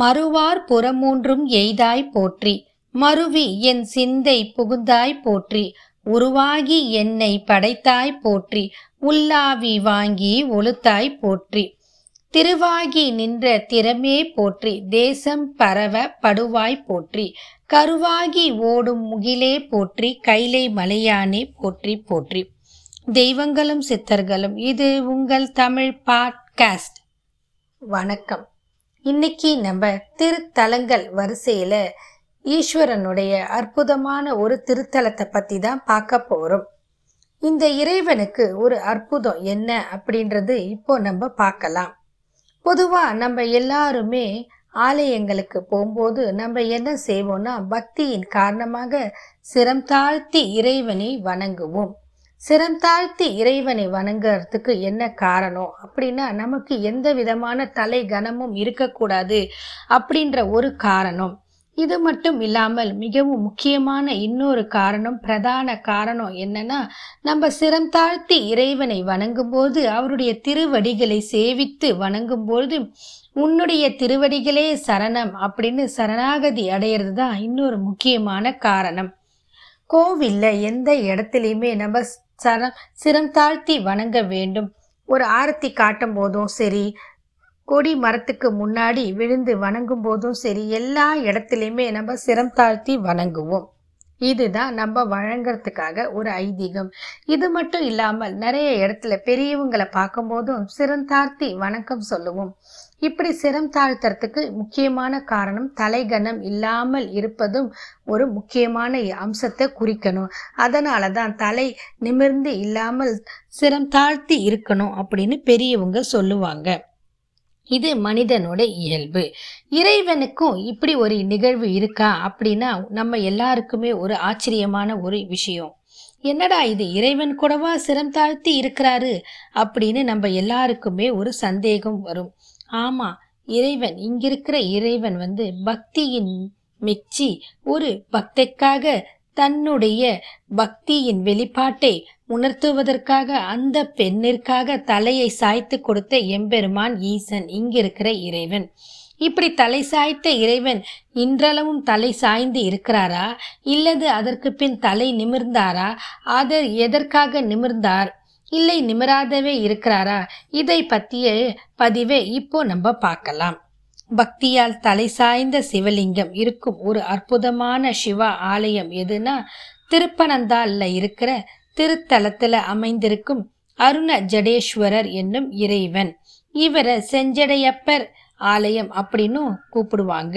மறுவார் புறமூன்றும் எய்தாய் போற்றி. மருவி என் சிந்தை புகுந்தாய் போற்றி. உருவாகி என்னை படைத்தாய் போற்றி. உள்ளாவி வாங்கி ஒழுத்தாய் போற்றி. திருவாகி நின்ற திறமே போற்றி. தேசம் பரவ படுவாய் போற்றி. கருவாகி ஓடும் முகிலே போற்றி. கைலை மலையானே போற்றி போற்றி. தெய்வங்களும் சித்தர்களும் இது உங்கள் தமிழ் பாட்காஸ்ட். வணக்கம். இன்னைக்கு நம்ம திருத்தலங்கள் வரிசையில ஈஸ்வரனுடைய அற்புதமான ஒரு திருத்தலத்தை பத்தி தான் பார்க்க போறோம். இந்த இறைவனுக்கு ஒரு அற்புதம் என்ன அப்படின்றது இப்போ நம்ம பார்க்கலாம். பொதுவா நம்ம எல்லாருமே ஆலயங்களுக்கு போகும்போது நம்ம என்ன செய்வோம்னா பக்தியின் காரணமாக சிரம் தாழ்த்தி இறைவனை வணங்குவோம். சிரம் தாழ்த்தி இறைவனை வணங்குறதுக்கு என்ன காரணம்? அப்படின்னா நமக்கு எந்த விதமான தலை கனமும் இருக்கக்கூடாது அப்படின்ற ஒரு காரணம். இது மட்டும் இல்லாமல் மிகவும் முக்கியமான இன்னொரு காரணம் பிரதான காரணம் என்னன்னா நம்ம சிரம் தாழ்த்தி இறைவனை வணங்கும்போது அவருடைய திருவடிகளை சேவித்து வணங்கும்போது உன்னுடைய திருவடிகளே சரணம் அப்படின்னு சரணாகதி அடையிறது தான் இன்னொரு முக்கியமான காரணம். கோவில்ல எந்த இடத்துலையுமே நம்ம சரம் சிரம் தாழ்த்தி வணங்க வேண்டும். ஒரு ஆரத்தி காட்டும் போதும் சரி கொடி மரத்துக்கு முன்னாடி விழுந்து வணங்கும் போதும் சரி எல்லா இடத்துலையுமே நம்ம சிரம் தாழ்த்தி வணங்குவோம். இதுதான் நம்ம வழங்குறதுக்காக ஒரு ஐதீகம். இது மட்டும் இல்லாமல் நிறைய இடத்துல பெரியவங்களை பார்க்கும்போதும் சிரம் வணக்கம் சொல்லுவோம். இப்படி சிரம் தாழ்த்துறதுக்கு முக்கியமான காரணம் தலைகணம் இல்லாமல் இருப்பதும் ஒரு முக்கியமான அம்சத்தை குறிக்கணும். அதனால தான் தலை நிமிர்ந்து இல்லாமல் சிரம் தாழ்த்தி இருக்கணும் அப்படின்னு பெரியவங்க சொல்லுவாங்க. இது மனிதனோட இயல்பு. இறைவனுக்கும் இப்படி ஒரு நிகழ்வு இருக்கா அப்படின்னா நம்ம எல்லாருக்குமே ஒரு ஆச்சரியமான ஒரு விஷயம். என்னடா இது இறைவன் கூடவா சிரம் தாழ்த்தி இருக்கிறாரு அப்படின்னு நம்ம எல்லாருக்குமே ஒரு சந்தேகம் வரும். ஆமா இறைவன் இங்கிருக்கிற இறைவன் வந்து பக்தியின் மெச்சி ஒரு பக்தைக்காக தன்னுடைய பக்தியின் வெளிப்பாட்டை உணர்த்துவதற்காக அந்த பெண்ணிற்காக தலையை சாய்த்து கொடுத்த எம்பெருமான் ஈசன் இங்கிருக்கிற இறைவன். இப்படி தலை சாய்த்த இறைவன் இன்றளவும் தலை சாய்ந்து இருக்கிறாரா? இல்லது அதற்கு பின் தலை நிமிர்ந்தாரா? அதர் எதற்காக நிமிர்ந்தார்? இல்லை நிமிராதவே இருக்கிறாரா? இதை பற்றிய பதிவை இப்போ நம்ம பார்க்கலாம். பக்தியால் தலை சாய்ந்த சிவலிங்கம் இருக்கும் ஒரு அற்புதமான சிவா ஆலயம் எதுனா திருப்பனந்தாளில் இருக்கிற திருத்தலத்தில் அமைந்திருக்கும் அருண ஜடேஸ்வரர் என்னும் இறைவன். இவரை செஞ்சடையப்பர் ஆலயம் அப்படின்னும் கூப்பிடுவாங்க.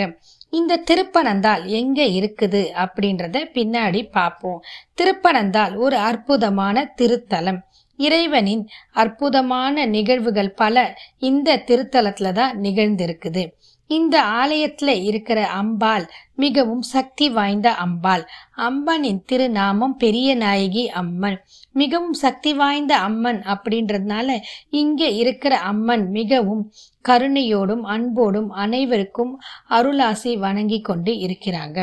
இந்த திருப்பனந்தால் எங்க இருக்குது அப்படின்றத பின்னாடி பார்ப்போம். திருப்பனந்தால் ஒரு அற்புதமான திருத்தலம். இறைவனின் அற்புதமான நிகழ்வுகள் பல இந்த திருத்தலத்துல தான் நிகழ்ந்திருக்குது. இந்த ஆலயத்துல இருக்கிற அம்பாள் மிகவும் சக்தி வாய்ந்த அம்பாள். அம்மனின் திருநாமம் பெரிய நாயகி அம்மன். மிகவும் சக்தி வாய்ந்த அம்மன் அப்படின்றதுனால இங்க இருக்கிற அம்மன் மிகவும் கருணையோடும் அன்போடும் அனைவருக்கும் அருளாசி வணங்கி கொண்டு இருக்கிறாங்க.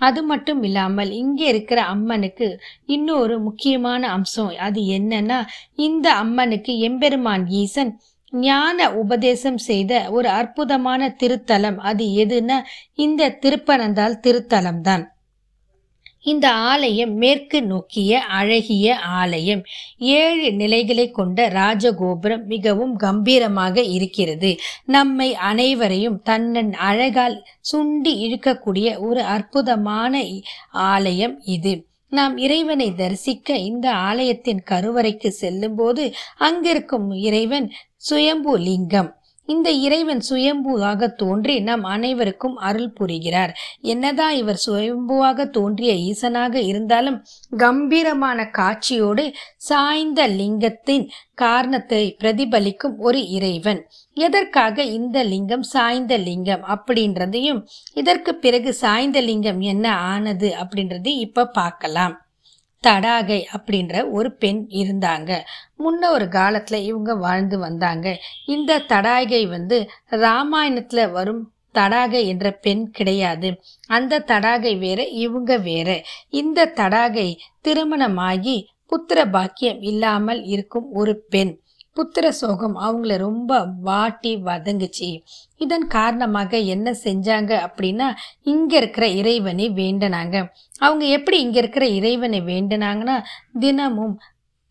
அது மட்டும் இல்லாமல் இங்கே இருக்கிற அம்மனுக்கு இன்னொரு முக்கியமான அம்சம். அது என்னன்னா இந்த அம்மனுக்கு எம்பெருமான் ஈசன் ஞான உபதேசம் செய்த ஒரு அற்புதமான திருத்தலம். அது எதுன்னா இந்த திருப்பனந்தால் திருத்தலம் தான் இந்த ஆலயம் மேற்கு நோக்கிய அழகிய ஆலயம். ஏழு நிலைகளை கொண்ட ராஜகோபுரம் மிகவும் கம்பீரமாக இருக்கிறது. நம்மை அனைவரையும் தன்னன் அழகால் சுண்டி இழுக்கக்கூடிய ஒரு அற்புதமான ஆலயம் இது. நாம் இறைவனை தரிசிக்க இந்த ஆலயத்தின் கருவறைக்கு செல்லும்போது அங்கிருக்கும் இறைவன் சுயம்பு லிங்கம் இந்த இறைவன் சுயம்புவாக தோன்றி நம் அனைவருக்கும் அருள் புரிகிறார். என்னதான் இவர் சுயம்புவாக தோன்றிய ஈசனாக இருந்தாலும் கம்பீரமான காட்சியோடு சாய்ந்த லிங்கத்தின் காரணத்தை பிரதிபலிக்கும் ஒரு இறைவன். எதற்காக இந்த லிங்கம் சாய்ந்த லிங்கம் அப்படின்றதையும் இதற்கு பிறகு சாய்ந்த லிங்கம் என்ன ஆனது அப்படின்றதையும் இப்ப பார்க்கலாம். தடாகை அப்படின்ற ஒரு பெண் இருந்தாங்க. முன்ன ஒரு காலத்தில் இவங்க வாழ்ந்து வந்தாங்க. இந்த தடாகை வந்து ராமாயணத்தில் வரும் தடாகை என்ற பெண் கிடையாது. அந்த தடாகை வேற இவங்க வேற. இந்த தடாகை திருமணமாகி புத்திர பாக்கியம் இல்லாமல் இருக்கும் ஒரு பெண். புத்திர சோகம் அவங்கள ரொம்ப வாட்டி வதங்குச்சு. இதன் காரணமாக என்ன செஞ்சாங்க அப்படின்னா இங்கே இருக்கிற இறைவனை வேண்டினாங்க. அவங்க எப்படி இங்கே இருக்கிற இறைவனை வேண்டினாங்கன்னா தினமும்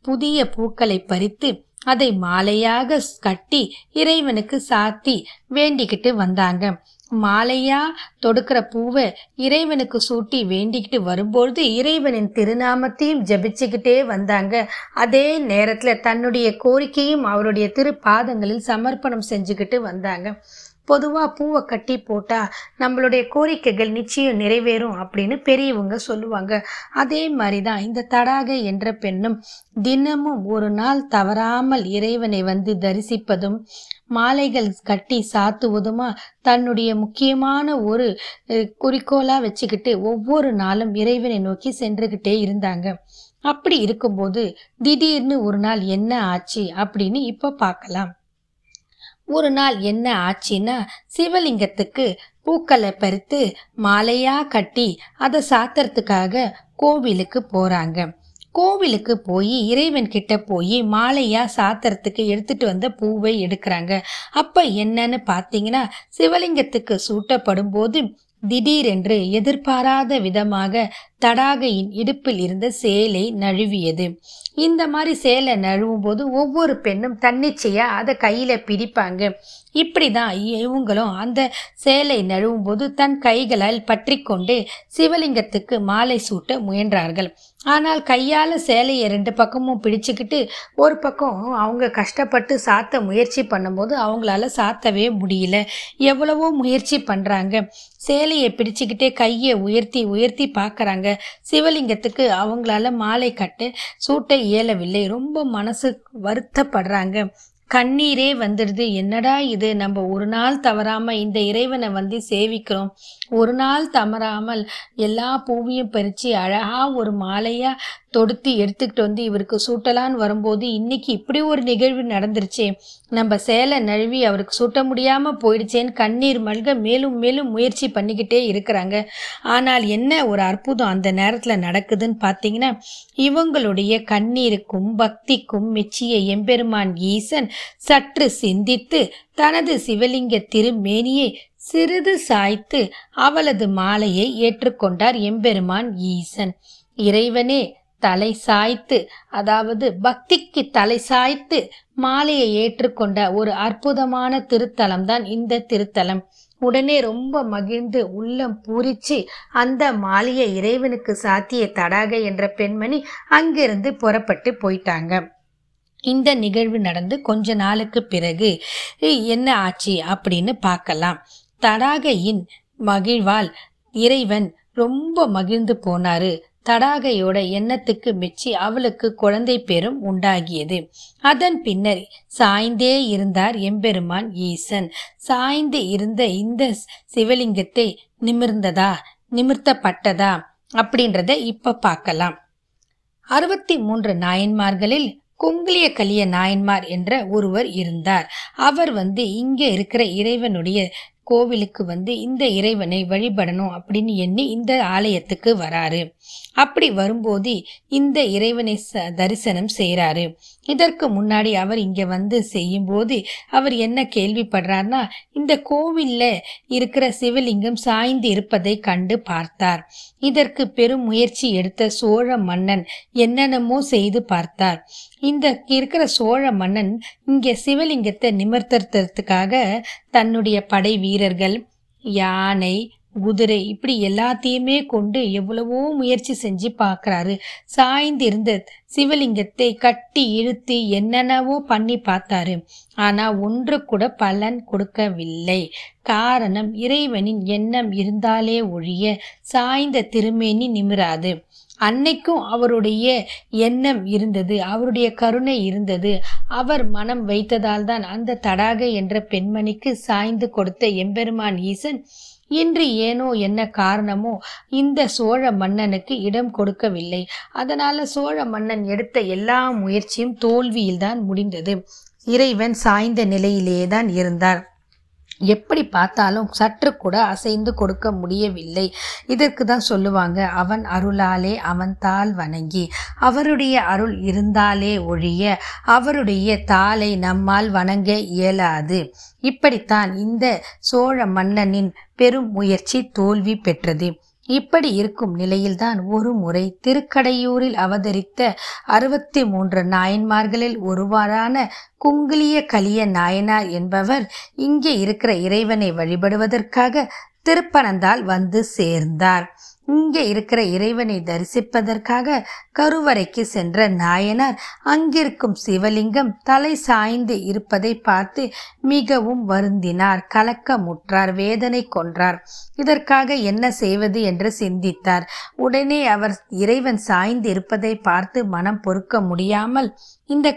புதிய பூக்களை பறித்து அதை மாலையாக கட்டி இறைவனுக்கு சாத்தி வேண்டிக்கிட்டு வந்தாங்க. மாலையா? தொடுக்கிற பூவை இறைவனுக்கு சூட்டி வேண்டிக்கிட்டு வரும்பொழுது இறைவனின் திருநாமத்தையும் ஜபிச்சுக்கிட்டே வந்தாங்க. அதே நேரத்துல தன்னுடைய கோரிக்கையும் அவருடைய திருப்பாதங்களில் சமர்ப்பணம் செஞ்சுக்கிட்டு வந்தாங்க. பொதுவாக பூவை கட்டி போட்டால் நம்மளுடைய கோரிக்கைகள் நிச்சயம் நிறைவேறும் அப்படின்னு பெரியவங்க சொல்லுவாங்க. அதே மாதிரி தான் இந்த தடாகை என்ற பெண்ணும் தினமும் ஒரு நாள் தவறாமல் இறைவனை வந்து தரிசிப்பதும் மாலைகள் கட்டி சாத்துவதுமா தன்னுடைய முக்கியமான ஒரு குறிக்கோளாக வச்சுக்கிட்டு ஒவ்வொரு நாளும் இறைவனை நோக்கி சென்றுக்கிட்டே இருந்தாங்க. அப்படி இருக்கும்போது திடீர்னு ஒரு நாள் என்ன ஆச்சு அப்படின்னு இப்போ பார்க்கலாம். ஒரு நாள் என்ன ஆச்சுன்னா சிவலிங்கத்துக்கு பூக்களை பறித்து மாலையா கட்டி அதை சாத்துறதுக்காக கோவிலுக்கு போறாங்க. கோவிலுக்கு போய் இறைவன் கிட்ட போய் மாலையா சாத்திரத்துக்கு எடுத்துட்டு வந்த பூவை எடுக்கிறாங்க. அப்ப என்னன்னு பார்த்தீங்கன்னா சிவலிங்கத்துக்கு சூட்டப்படும் போது திடீரென்று எதிர்பாராத விதமாக தடாகையின் இடுப்பில் இருந்த சேலை நழுவியது. இந்த மாதிரி சேலை நழுவும் போது ஒவ்வொரு பெண்ணும் தன்னிச்சையா அதை கையில பிடிப்பாங்க. இப்படி தான் இவங்களும் அந்த சேலை நழுவும் போது தன் கைகளால் பற்றி கொண்டு சிவலிங்கத்துக்கு மாலை சூட்ட முயன்றார்கள். ஆனால் கையால் சேலையை ரெண்டு பக்கமும் பிடிச்சுக்கிட்டு ஒரு பக்கம் அவங்க கஷ்டப்பட்டு சாத்த முயற்சி பண்ணும்போது அவங்களால சாத்தவே முடியல. எவ்வளவோ முயற்சி பண்ணுறாங்க சேலையை பிடிச்சுக்கிட்டே கையை உயர்த்தி உயர்த்தி பார்க்குறாங்க சிவலிங்கத்துக்கு அவங்களால மாலை கட்டு சூட்ட இயலவில்லை. ரொம்ப மனசு வருத்தப்படுறாங்க. கண்ணீரே வந்துடுது. என்னடா இது? நம்ம ஒரு நாள் தவறாம இந்த இறைவனை வந்து சேவிக்கிறோம். ஒரு நாள் தவறாமல் எல்லா பூவையும் பறித்து அழகா ஒரு மாலையா தொடுத்து எடுத்துக்கிட்டு வந்து இவருக்கு சூட்டலான்னு வரும்போது இன்னைக்கு இப்படி ஒரு நிகழ்வு நடந்துருச்சே. நம்ம சேலை நழுவி அவருக்கு சூட்ட முடியாம போயிடுச்சேன்னு கண்ணீர் மல்க மேலும் மேலும் முயற்சி பண்ணிக்கிட்டே இருக்கிறாங்க. ஆனால் என்ன ஒரு அற்புதம் அந்த நேரத்துல நடக்குதுன்னு பார்த்தீங்கன்னா இவங்களுடைய கண்ணீருக்கும் பக்திக்கும் மெச்சிய எம்பெருமான் ஈசன் சற்று சிந்தித்து தனது சிவலிங்க திருமேனியை சிறிது சாய்த்து அவளது மாலையை ஏற்றுக்கொண்டார் எம்பெருமான் ஈசன். இறைவனே தலை சாய்த்து அதாவது பக்திக்கு தலை சாய்த்து மாலையை ஏற்றுக்கொண்ட ஒரு அற்புதமான திருத்தலம் தான் இந்த திருத்தலம். உடனே ரொம்ப மகிழ்ந்து உள்ளம் பூரிச்சு அந்த மாலையை இறைவனுக்கு சாத்திய தடாக என்ற பெண்மணி அங்கிருந்து புறப்பட்டு போயிட்டாங்க. இந்த நிகழ்வு நடந்து கொஞ்ச நாளுக்கு பிறகு என்ன ஆச்சு? அப்படின்னு பார்க்கலாம். தடாகையின் மகிழ்வால் இறைவன் ரொம்ப மகிழ்ந்து போனாரு. தடாகையோட எண்ணத்துக்கு மெச்சி அவளுக்கு குழந்தை பேரும் உண்டாகியது. அதன் பின்னர் சாய்ந்தே இருந்தார் எம்பெருமான் ஈசன். சாய்ந்து இருந்த இந்த சிவலிங்கத்தை நிமிர்ந்ததா? நிமிர்த்தப்பட்டதா? அப்படின்றத இப்ப பார்க்கலாம். அறுபத்தி மூன்று நாயன்மார்களில் குங்கிலிய கலிய நாயன்மார் என்ற ஒருவர் இருந்தார். அவர் வந்து இங்கே இருக்கிற இறைவனுடைய கோவிலுக்கு வந்து இந்த இறைவனை வழிபடணும் அப்படின்னு எண்ணி இந்த ஆலயத்துக்கு வராரு. அப்படி வரும்போது இந்த இறைவனை தரிசனம் செய்கிறாரு இதற்கு முன்னாடி அவர் இங்கே வந்து செய்யும்போது அவர் என்ன கேள்விப்படுறார்னா இந்த கோவிலில் இருக்கிற சிவலிங்கம் சாய்ந்து இருப்பதை கண்டு பார்த்தார். இதற்கு பெரும் முயற்சி எடுத்த சோழ மன்னன் என்னென்னமோ செய்து பார்த்தார். இந்த இருக்கிற சோழ மன்னன் இங்கே சிவலிங்கத்தை நிமிர்த்துறதுக்காக தன்னுடைய படை வீரர்கள் யானை குதிரை இப்படி எல்லாத்தையுமே கொண்டு எவ்வளவோ முயற்சி செஞ்சு பார்க்கறாரு. சாய்ந்திருந்த சிவலிங்கத்தை கட்டி இழுத்து என்னென்னவோ பண்ணி பார்த்தாரு. ஆனா ஒன்று கூட பலன் கொடுக்கவில்லை. காரணம் இறைவனின் எண்ணம் இருந்தாலே ஒழிய சாய்ந்த திருமேனி நிமிராது. அன்னைக்கும் அவருடைய எண்ணம் இருந்தது அவருடைய கருணை இருந்தது. அவர் மனம் வைத்ததால் தான் அந்த தடாகை என்ற பெண்மணிக்கு சாய்ந்து கொடுத்த எம்பெருமான் ஈசன் இன்று ஏனோ என்ன காரணமோ இந்த சோழ மன்னனுக்கு இடம் கொடுக்கவில்லை. அதனால சோழ மன்னன் எடுத்த எல்லா முயற்சியும் தோல்வியில்தான் முடிந்தது. இறைவன் சாய்ந்த நிலையிலேயே தான் இருந்தார். எப்படி பார்த்தாலும் சற்று கூட அசைந்து கொடுக்க முடியவில்லை. இதற்கு தான் சொல்லுவாங்க அவன் அருளாலே அவன் தாள் வணங்கி அவருடைய அருள் இருந்தாலே ஒழிய அவருடைய தாளை நம்மால் வணங்க இயலாது. இப்படித்தான் இந்த சோழ மன்னனின் பெரும் முயற்சி தோல்வி பெற்றது. இப்படி இருக்கும் நிலையில்தான் ஒரு முறை திருக்கடையூரில் அவதரித்த அறுபத்தி மூன்று நாயன்மார்களில் ஒருவாறான குங்கிலிய கலிய நாயனார் என்பவர் இங்கே இருக்கிற இறைவனை வழிபடுவதற்காக திருப்பனந்தால் வந்து சேர்ந்தார். இங்கே இருக்கிற இறைவனை தரிசிப்பதற்காக கருவறைக்கு சென்ற நாயனார் அங்கிருக்கும் சிவலிங்கம் தலை சாய்ந்து இருப்பதை பார்த்து மிகவும் வருந்தினார். கலக்கமுற்றார் வேதனை கொன்றார். இதற்காக என்ன செய்வது என்று சிந்தித்தார். உடனே அவர் இறைவன் சாய்ந்து இருப்பதை பார்த்து மனம் பொறுக்க முடியாமல் இந்த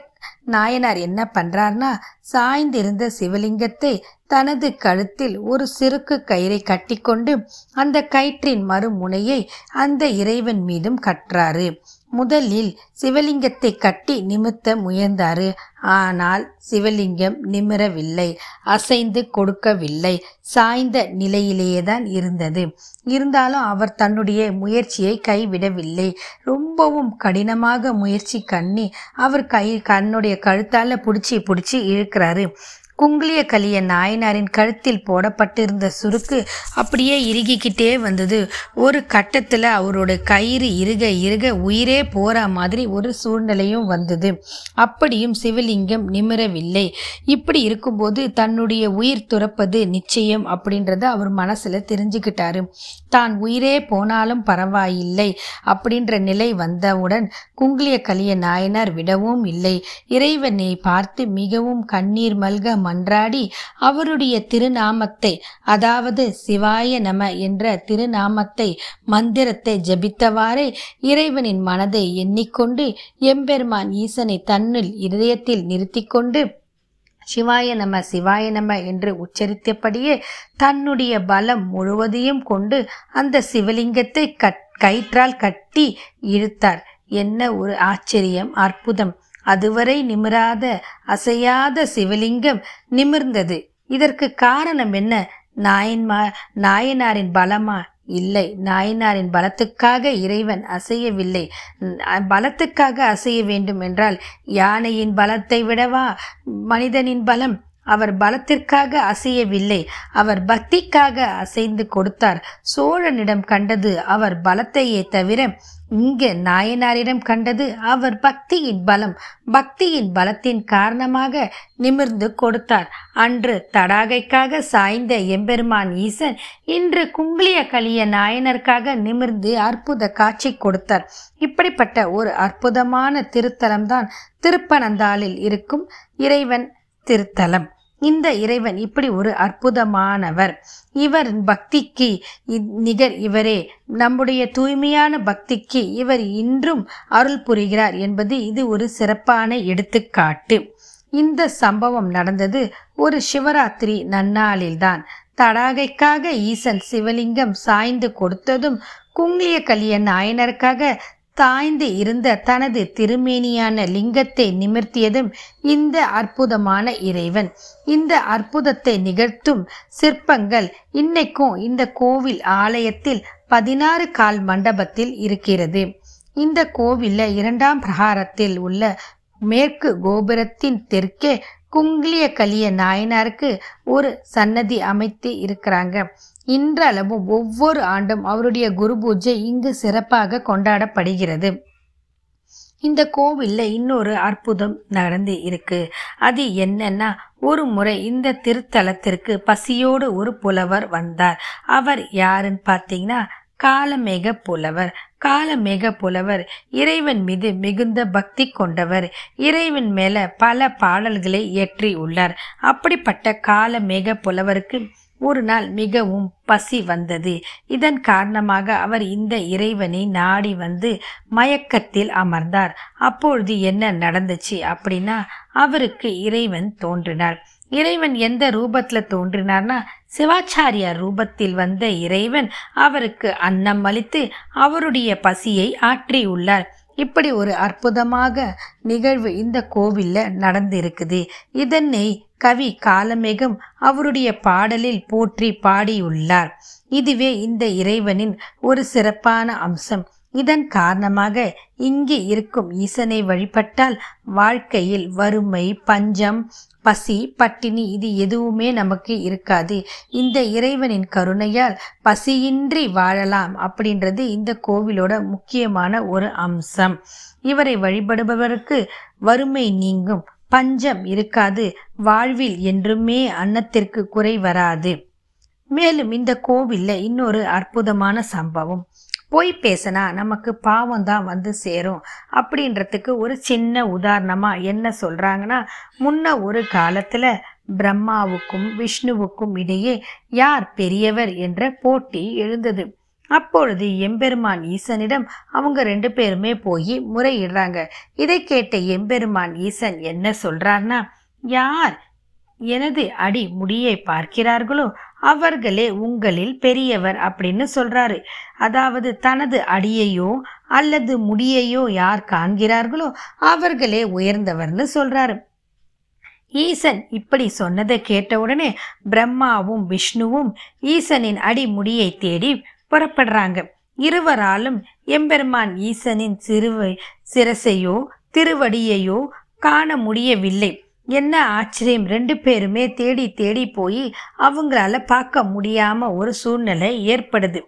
நாயனார் என்ன பண்றார்னா சாய்ந்திருந்த சிவலிங்கத்தை தனது கழுத்தில் ஒரு சிறுக்கு கயிறை கட்டிக்கொண்டு அந்த கயிற்றின் மறுமுனையை அந்த இறைவன் மீதும் கற்றாரு. முதலில் சிவலிங்கத்தை கட்டி நிமித்த முயன்றாரு. ஆனால் சிவலிங்கம் நிமிரவில்லை அசைந்து கொடுக்கவில்லை. சாய்ந்த நிலையிலேயே தான் இருந்தது. இருந்தாலும் அவர் தன்னுடைய முயற்சியை கைவிடவில்லை. ரொம்பவும் கடினமாக முயற்சி கண்ணி அவர் கை கண்ணுடைய கழுத்தால் பிடிச்சி பிடிச்சி இழுக்கிறாரு. குங்கிலிய கலிய நாயனாரின் கழுத்தில் போடப்பட்டிருந்த சுருக்கு அப்படியே இறுகிக்கிட்டே வந்தது. ஒரு கட்டத்தில் அவரோட கயிறு இறுக இறுக உயிரே போற மாதிரி ஒரு சூழ்நிலையும் வந்தது. அப்படியும் சிவலிங்கம் நிமிரவில்லை. இப்படி இருக்கும்போது தன்னுடைய உயிர் துறப்பது நிச்சயம் அப்படின்றத அவர் மனசுல தெரிஞ்சுக்கிட்டாரு. தான் உயிரே போனாலும் பரவாயில்லை அப்படின்ற நிலை வந்தவுடன் குங்கிலிய கலிய நாயனார் விடவும் இல்லை. இறைவனை பார்த்து மிகவும் கண்ணீர் மல்க மன்றாடி அவருடைய திருநாமத்தை அதாவது சிவாய நம என்ற திருநாமத்தை மந்திரத்தை ஜபித்தவாறே இறைவனின் மனதை எண்ணிக்கொண்டு எம்பெருமான் ஈசனை தன்னில் இதயத்தில் நிறுத்தி கொண்டு சிவாய நம சிவாய நம என்று உச்சரித்தபடியே தன்னுடைய பலம் முழுவதையும் கொண்டு அந்த சிவலிங்கத்தை கட் கயிற்றால் கட்டி இழுத்தார். என்ன ஒரு ஆச்சரியம் அற்புதம். அதுவரை நிமிராத அசையாத சிவலிங்கம் நிமிர்ந்தது. இதற்கு காரணம் என்ன? நாயன்மா நாயனாரின் பலமா? இல்லை. நாயனாரின் பலத்துக்காக இறைவன் அசையவில்லை. பலத்துக்காக அசைய வேண்டும் என்றால் யானையின் பலத்தை விடவா? மனிதனின் பலம்? அவர் பலத்திற்காக அசையவில்லை. அவர் பக்திக்காக அசைந்து கொடுத்தார். சோழனிடம் கண்டது அவர் பலத்தையே தவிர இங்கு நாயனாரிடம் கண்டது அவர் பக்தியின் பலம் பக்தியின் பலத்தின் காரணமாக நிமிர்ந்து கொடுத்தார். அன்று தடாகைக்காக சாய்ந்த எம்பெருமான் ஈசன் இன்று குங்கிலிய கலிய நாயனருக்காக நிமிர்ந்து அற்புத காட்சி கொடுத்தார். இப்படிப்பட்ட ஒரு அற்புதமான திருத்தலம்தான் திருப்பனந்தாளில் இருக்கும் இறைவன் திருத்தலம். இந்த இறைவன் இப்படி ஒரு அற்புதமானவர். இவர் பக்திக்கு நிகர் இவரே. நம்முடைய தூய்மையான பக்திக்கு இவர் இன்றும் அருள் புரிகிறார் என்பது இது ஒரு சிறப்பான எடுத்துக்காட்டு. இந்த சம்பவம் நடந்தது ஒரு சிவராத்திரி நன்னாளில்தான். தடாகைக்காக ஈசன் சிவலிங்கம் சாய்ந்து கொடுத்ததும் குங்கிலிய கலிய நாயனருக்காக தாய்ந்து இருந்த தனது திருமேனியான லிங்கத்தை நிமிர்த்தியதும் இந்த அற்புதமான இறைவன். இந்த அற்புதத்தை நிகழ்த்தும் சிற்பங்கள் இன்னைக்கும் இந்த கோவில் ஆலயத்தில் பதினாறு கால் மண்டபத்தில் இருக்கிறது. இந்த கோவில இரண்டாம் பிரகாரத்தில் உள்ள மேற்கு கோபுரத்தின் தெற்கே குங்கிலிய கலிய நாயனாருக்கு ஒரு சன்னதி அமைத்து இருக்கிறாங்க. இன்றளவும் ஒவ்வொரு ஆண்டும் அவருடைய குரு பூஜை இங்கு சிறப்பாக கொண்டாடப்படுகிறது. இந்த கோவிலில் இன்னொரு அற்புதம் நடந்து இருக்கு. அது என்னன்னா ஒரு முறை இந்த திருத்தலத்திற்கு பசியோடு ஒரு புலவர் வந்தார். அவர் யாருன்னு பார்த்தீங்கன்னா காலமேக புலவர். காலமேக புலவர் இறைவன் மீது மிகுந்த பக்தி கொண்டவர். இறைவன் மேல பல பாடல்களை இயற்றி உள்ளார். அப்படிப்பட்ட காலமேக புலவருக்கு ஒரு நாள் மிகவும் பசி வந்தது. இதன் காரணமாக அவர் இந்த இறைவனை நாடி வந்து மயக்கத்தில் அமர்ந்தார். அப்பொழுது என்ன நடந்துச்சு அப்படின்னா அவருக்கு இறைவன் தோன்றினார். இறைவன் எந்த ரூபத்தில் தோன்றினார்னா சிவாச்சாரியார் ரூபத்தில் வந்த இறைவன் அவருக்கு அன்னம் அளித்து அவருடைய பசியை ஆற்றியுள்ளார் இப்படி ஒரு அற்புதமாக நிகழ்வு இந்த கோவிலில் நடந்து இருக்குது இதனை கவி காலமேகம் அவருடைய பாடலில் போற்றி பாடியுள்ளார். இதுவே இந்த இறைவனின் ஒரு சிறப்பான அம்சம். இதன் காரணமாக இங்கே இருக்கும் ஈசனை வழிபட்டால் வாழ்க்கையில் வறுமை பஞ்சம் பசி பட்டினி இது எதுவுமே நமக்கு இருக்காது. இந்த இறைவனின் கருணையால் பசியின்றி வாழலாம் அப்படின்றது இந்த கோவிலோட முக்கியமான ஒரு அம்சம். இவரை வழிபடுபவருக்கு வறுமை நீங்கும். பஞ்சம் இருக்காது. வாழ்வில் என்றுமே அன்னத்திற்கு குறை வராது. மேலும் இந்த கோவில்ல இன்னொரு அற்புதமான சம்பவம். பொய் பேசினா நமக்கு பாவம் தான் வந்து சேரும். அப்படின்றதுக்கு ஒரு சின்ன உதாரணமா என்ன சொல்றாங்கன்னா முன்ன ஒரு காலத்துல பிரம்மாவுக்கும் விஷ்ணுவுக்கும் இடையே யார் பெரியவர் என்ற போட்டி எழுந்தது. அப்பொழுது எம்பெருமான் ஈசனிடம் அவங்க ரெண்டு பேருமே போய் முறையிடுறாங்க. இதை கேட்ட எம்பெருமான் ஈசன் என்ன சொல்றார்னா யார் எனது அடி முடியை பார்க்கிறார்களோ அவர்களே உங்களில் பெரியவர் அப்படின்னு சொல்றாரு. அதாவது தனது அடியையோ அல்லது முடியையோ யார் காண்கிறார்களோ அவர்களே உயர்ந்தவர்னு சொல்றாரு. ஈசன் இப்படி சொன்னதை கேட்டவுடனே பிரம்மாவும் விஷ்ணுவும் ஈசனின் அடி முடியை தேடி புறப்படுறாங்க. இருவராலும் எம்பெருமான் ஈசனின் சிறுவை சிரசையோ திருவடியையோ காண முடியவில்லை. என்ன ஆச்சரியம் ரெண்டு பேருமே தேடி தேடி போய் அவங்களால பார்க்க முடியாம ஒரு சூழ்நிலை ஏற்படுது.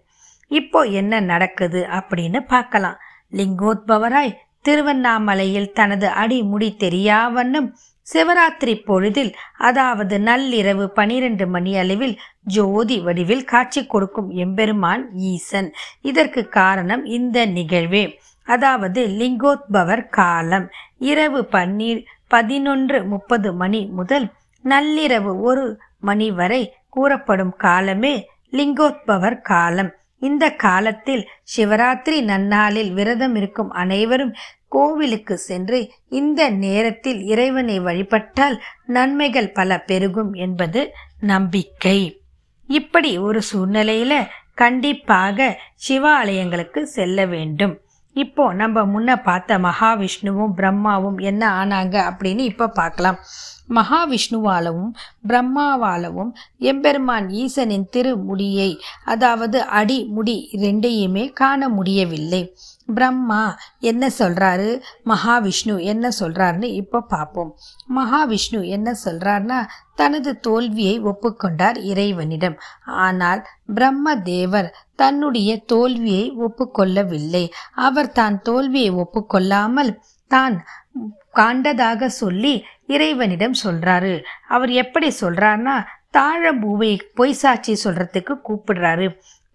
இப்போ என்ன நடக்குது அப்படின்னு பார்க்கலாம். லிங்கோத்பவராய் திருவண்ணாமலையில் தனது அடிமுடி தெரியாவண்ணம் சிவராத்திரி பொழுதில் அதாவது நள்ளிரவு பனிரெண்டு மணி அளவில் ஜோதி வடிவில் காட்சி கொடுக்கும் எம்பெருமான் ஈசன். இதற்கு காரணம் இந்த நிகழ்வே. அதாவது லிங்கோத்பவர் காலம். இரவு பன்னீர் பதினொன்று முப்பது மணி முதல் நள்ளிரவு ஒரு மணி வரை கூறப்படும் காலமே லிங்கோத்பவர் காலம். இந்த காலத்தில் சிவராத்திரி நன்னாளில் விரதம் இருக்கும் அனைவரும் கோவிலுக்கு சென்று இந்த நேரத்தில் இறைவனை வழிபட்டால் நன்மைகள் பல பெருகும் என்பது நம்பிக்கை. இப்படி ஒரு சூழ்நிலையில கண்டிப்பாக சிவாலயங்களுக்கு செல்ல வேண்டும். இப்போ நம்ம முன்ன பார்த்த மகாவிஷ்ணுவும் பிரம்மாவும் என்ன ஆனாங்க அப்படின்னு இப்போ பார்க்கலாம். மகாவிஷ்ணுவாலவும் பிரம்மாவாலவும் எம்பெருமான் ஈசனின் திருமுடியை அதாவது அடி முடி ரெண்டையுமே காண முடியவில்லை. பிரம்மா என்ன சொல்கிறாரு மகாவிஷ்ணு என்ன சொல்கிறாருன்னு இப்போ பார்ப்போம் மகாவிஷ்ணு என்ன சொல்கிறாருன்னா தனது தோல்வியை ஒப்புக்கொண்டார் இறைவனிடம். ஆனால் பிரம்ம தேவர் தன்னுடைய தோல்வியை ஒப்புக்கொள்ளவில்லை. அவர் தான் தோல்வியை ஒப்புக்கொள்ளாமல் தான் காண்டதாக சொல்லி இறைவனிடம் சொல்கிறாரு அவர் எப்படி சொல்கிறாருன்னா தாழம்பூவை பொய் சாட்சி சொல்கிறதுக்கு கூப்பிடுறாரு.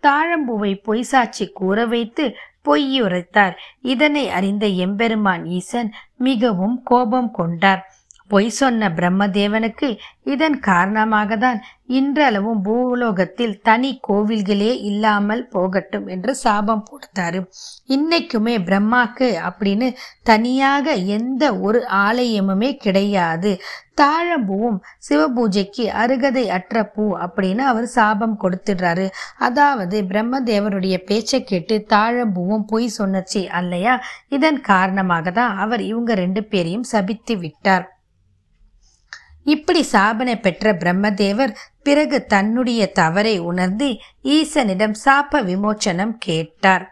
தாழம்பூவை பொய் சாட்சி கூற வைத்து பொய்யுரைத்தார். இதனை அறிந்த எம்பெருமான் ஈசன் மிகவும் கோபம் கொண்டார். பொய் சொன்ன பிரம்மதேவனுக்கு இதன் காரணமாக தான் இன்றளவும் பூலோகத்தில் தனி கோவில்களே இல்லாமல் போகட்டும் என்று சாபம் போடுத்தாரு இன்னைக்குமே பிரம்மாக்கு அப்படின்னு தனியாக எந்த ஒரு ஆலயமுமே கிடையாது. தாழம்பூவும் சிவபூஜைக்கு அருகதை அற்ற பூ அப்படின்னு அவர் சாபம் கொடுத்துடுறாரு. அதாவது பிரம்மதேவருடைய பேச்சை கேட்டு தாழம்பூவும் பொய் சொன்னச்சு அல்லையா? இதன் காரணமாக தான் அவர் இவங்க ரெண்டு பேரையும் சபித்து விட்டார். இப்படி சாபனை பெற்ற பிரம்மதேவர் பிறகு தன்னுடைய தவறை உணர்ந்து ஈசனிடம் சாப விமோச்சனம் கேட்டார்.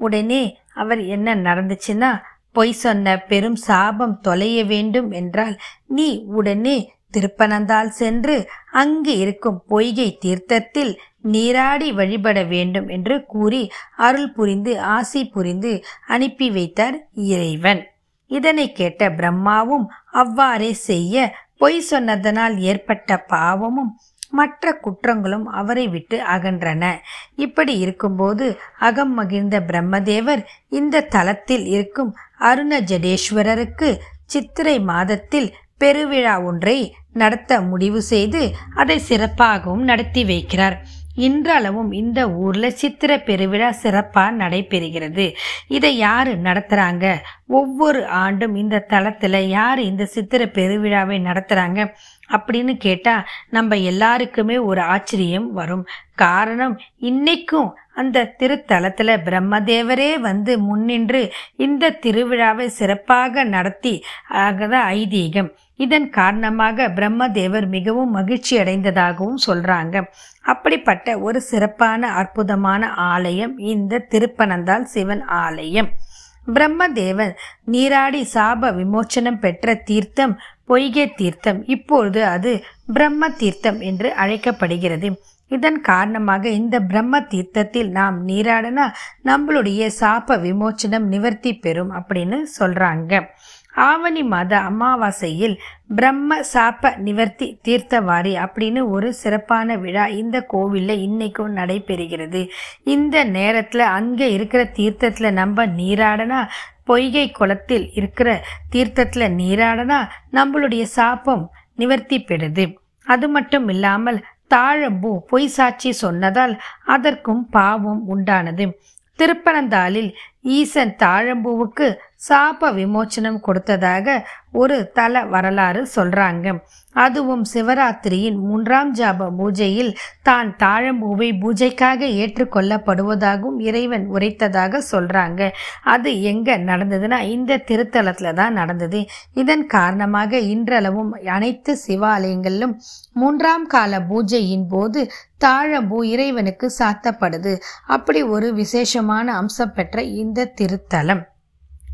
உடனே அவர் என்ன நடந்துச்சுன்னா பொய் சொன்ன பெரும் சாபம் தொலைய வேண்டும் என்றால் நீ உடனே திருப்பனந்தால் சென்று அங்கு இருக்கும் பொய்கை தீர்த்தத்தில் நீராடி வழிபட வேண்டும் என்று கூறி அருள் புரிந்து ஆசி புரிந்து அனுப்பி வைத்தார் இறைவன். இதனை கேட்ட பிரம்மாவும் அவ்வாறே செய்ய பொய் சொன்னதனால் ஏற்பட்ட பாவமும் மற்ற குற்றங்களும் அவரை விட்டு அகன்றன. இப்படி இருக்கும்போது அகம் மகிழ்ந்த பிரம்மதேவர் இந்த தலத்தில் இருக்கும் அருண ஜடேஸ்வரருக்கு சித்திரை மாதத்தில் பெருவிழா ஒன்றை நடத்த முடிவு செய்து அதை சிறப்பாகவும் நடத்தி வைக்கிறார். இன்றளவும் இந்த ஊர்ல சித்திர பெருவிழா சிறப்பா நடைபெறுகிறது. இதை யாரு நடத்துறாங்க? ஒவ்வொரு ஆண்டும் இந்த தளத்துல யார் இந்த சித்திர பெருவிழாவை நடத்துறாங்க அப்படின்னு கேட்டா நம்ம எல்லாருக்குமே ஒரு ஆச்சரியம் வரும். காரணம் இன்னைக்கும் அந்த திருத்தலத்துல பிரம்மதேவரே வந்து முன்னின்று இந்த திருவிழாவை சிறப்பாக நடத்தி ஆகதான் ஐதீகம். இதன் காரணமாக பிரம்மதேவர் மிகவும் மகிழ்ச்சி அடைந்ததாகவும் சொல்றாங்க. அப்படிப்பட்ட ஒரு சிறப்பான அற்புதமான ஆலயம் இந்த திருப்பனந்தால் சிவன் ஆலயம். பிரம்மதேவன் நீராடி சாப விமோச்சனம் பெற்ற தீர்த்தம் பொய்கை தீர்த்தம். இப்பொழுது அது பிரம்ம தீர்த்தம் என்று அழைக்கப்படுகிறது. இதன் காரணமாக இந்த பிரம்ம தீர்த்தத்தில் நாம் நீராடினா நம்மளுடைய சாப விமோச்சனம் நிவர்த்தி பெறும் அப்படின்னு சொல்றாங்க. ஆவணி மாத அமாவாசையில் பிரம்ம சாப்ப நிவர்த்தி தீர்த்தவாரி அப்படின்னு ஒரு சிறப்பான விழா இந்த கோவிலில் இன்னைக்கும் நடைபெறுகிறது. இந்த நேரத்தில் அங்கே இருக்கிற தீர்த்தத்தில் நம்ம நீராடனா பொய்கை குளத்தில் இருக்கிற தீர்த்தத்தில் நீராடனா நம்மளுடைய சாப்பம் நிவர்த்தி பெறுது. அது மட்டும் இல்லாமல் தாழம்பூ பொய் சாட்சி சொன்னதால் அதற்கும் பாவம் உண்டானது. திருப்பனந்தாளில் ஈசன் தாழம்பூவுக்கு சாப விமோச்சனம் கொடுத்ததாக ஒரு தல வரலாறு சொல்றாங்க. அதுவும் சிவராத்திரியின் மூன்றாம் ஜாப பூஜையில் தான் தாழம்பூவை பூஜைக்காக ஏற்றுக்கொள்ளப்படுவதாகவும் இறைவன் உரைத்ததாக சொல்றாங்க. அது எங்க நடந்ததுன்னா இந்த திருத்தலத்துல தான் நடந்தது. இதன் காரணமாக இன்றளவும் அனைத்து சிவாலயங்களிலும் மூன்றாம் கால பூஜையின் போது தாழம்பூ இறைவனுக்கு சாத்தப்படுது. அப்படி ஒரு விசேஷமான அம்சம் பெற்ற இந்த திருத்தலம்.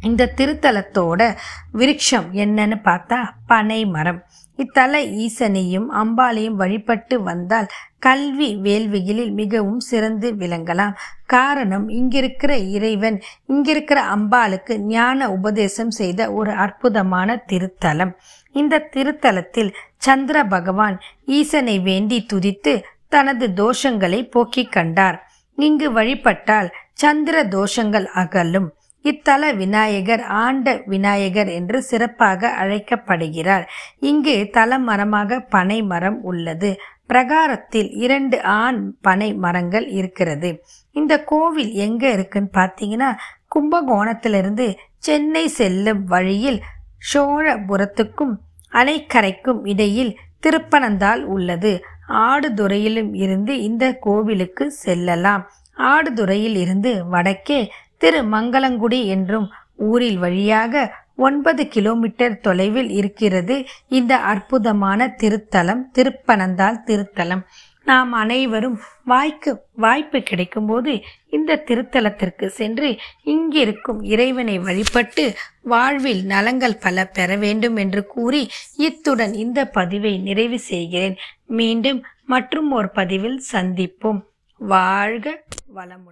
இந்த திருத்தலத்தோட விருட்சம் என்னன்னு பார்த்தா பனை மரம் இத்தல ஈசனையும் அம்பாலையும் வழிபட்டு வந்தால் கல்வி வேள்விகளில் மிகவும் சிறந்து விளங்கலாம். காரணம் இங்கிருக்கிற இறைவன் இங்கிருக்கிற அம்பாளுக்கு ஞான உபதேசம் செய்த ஒரு அற்புதமான திருத்தலம். இந்த திருத்தலத்தில் சந்திர பகவான் ஈசனை வேண்டி துதித்து தனது தோஷங்களை போக்கிக் கண்டார். இங்கு வழிபட்டால் சந்திர தோஷங்கள் அகலும். இத்தல விநாயகர் ஆண்ட விநாயகர் என்று சிறப்பாக அழைக்கப்படுகிறார். இங்கு தலமரமாக பனை மரம் உள்ளது. பிரகாரத்தில் இரண்டு ஆண் பனை மரங்கள் இருக்கிறது. இந்த கோவில் எங்க இருக்குன்னு பார்த்தீங்கன்னா கும்பகோணத்திலிருந்து சென்னை செல்லும் வழியில் சோழபுரத்துக்கும் அணைக்கரைக்கும் இடையில் திருப்பனந்தால் உள்ளது. ஆடுதுறையிலும் இருந்து இந்த கோவிலுக்கு செல்லலாம். ஆடுதுறையில் இருந்து வடக்கே திருமங்கலங்குடி என்றும் ஊரில் வழியாக ஒன்பது கிலோமீட்டர் தொலைவில் இருக்கிறது இந்த அற்புதமான திருத்தலம் திருப்பனந்தாள் திருத்தலம். நாம் அனைவரும் வாய்க்கு வாய்ப்பு கிடைக்கும்போது இந்த திருத்தலத்திற்கு சென்று இங்கிருக்கும் இறைவனை வழிபட்டு வாழ்வில் நலங்கள் பல பெற வேண்டும் என்று கூறி இத்துடன் இந்த பதிவை நிறைவு செய்கிறேன். மீண்டும் மற்றும் ஒரு பதிவில் சந்திப்போம். வாழ்க வளமுடன்.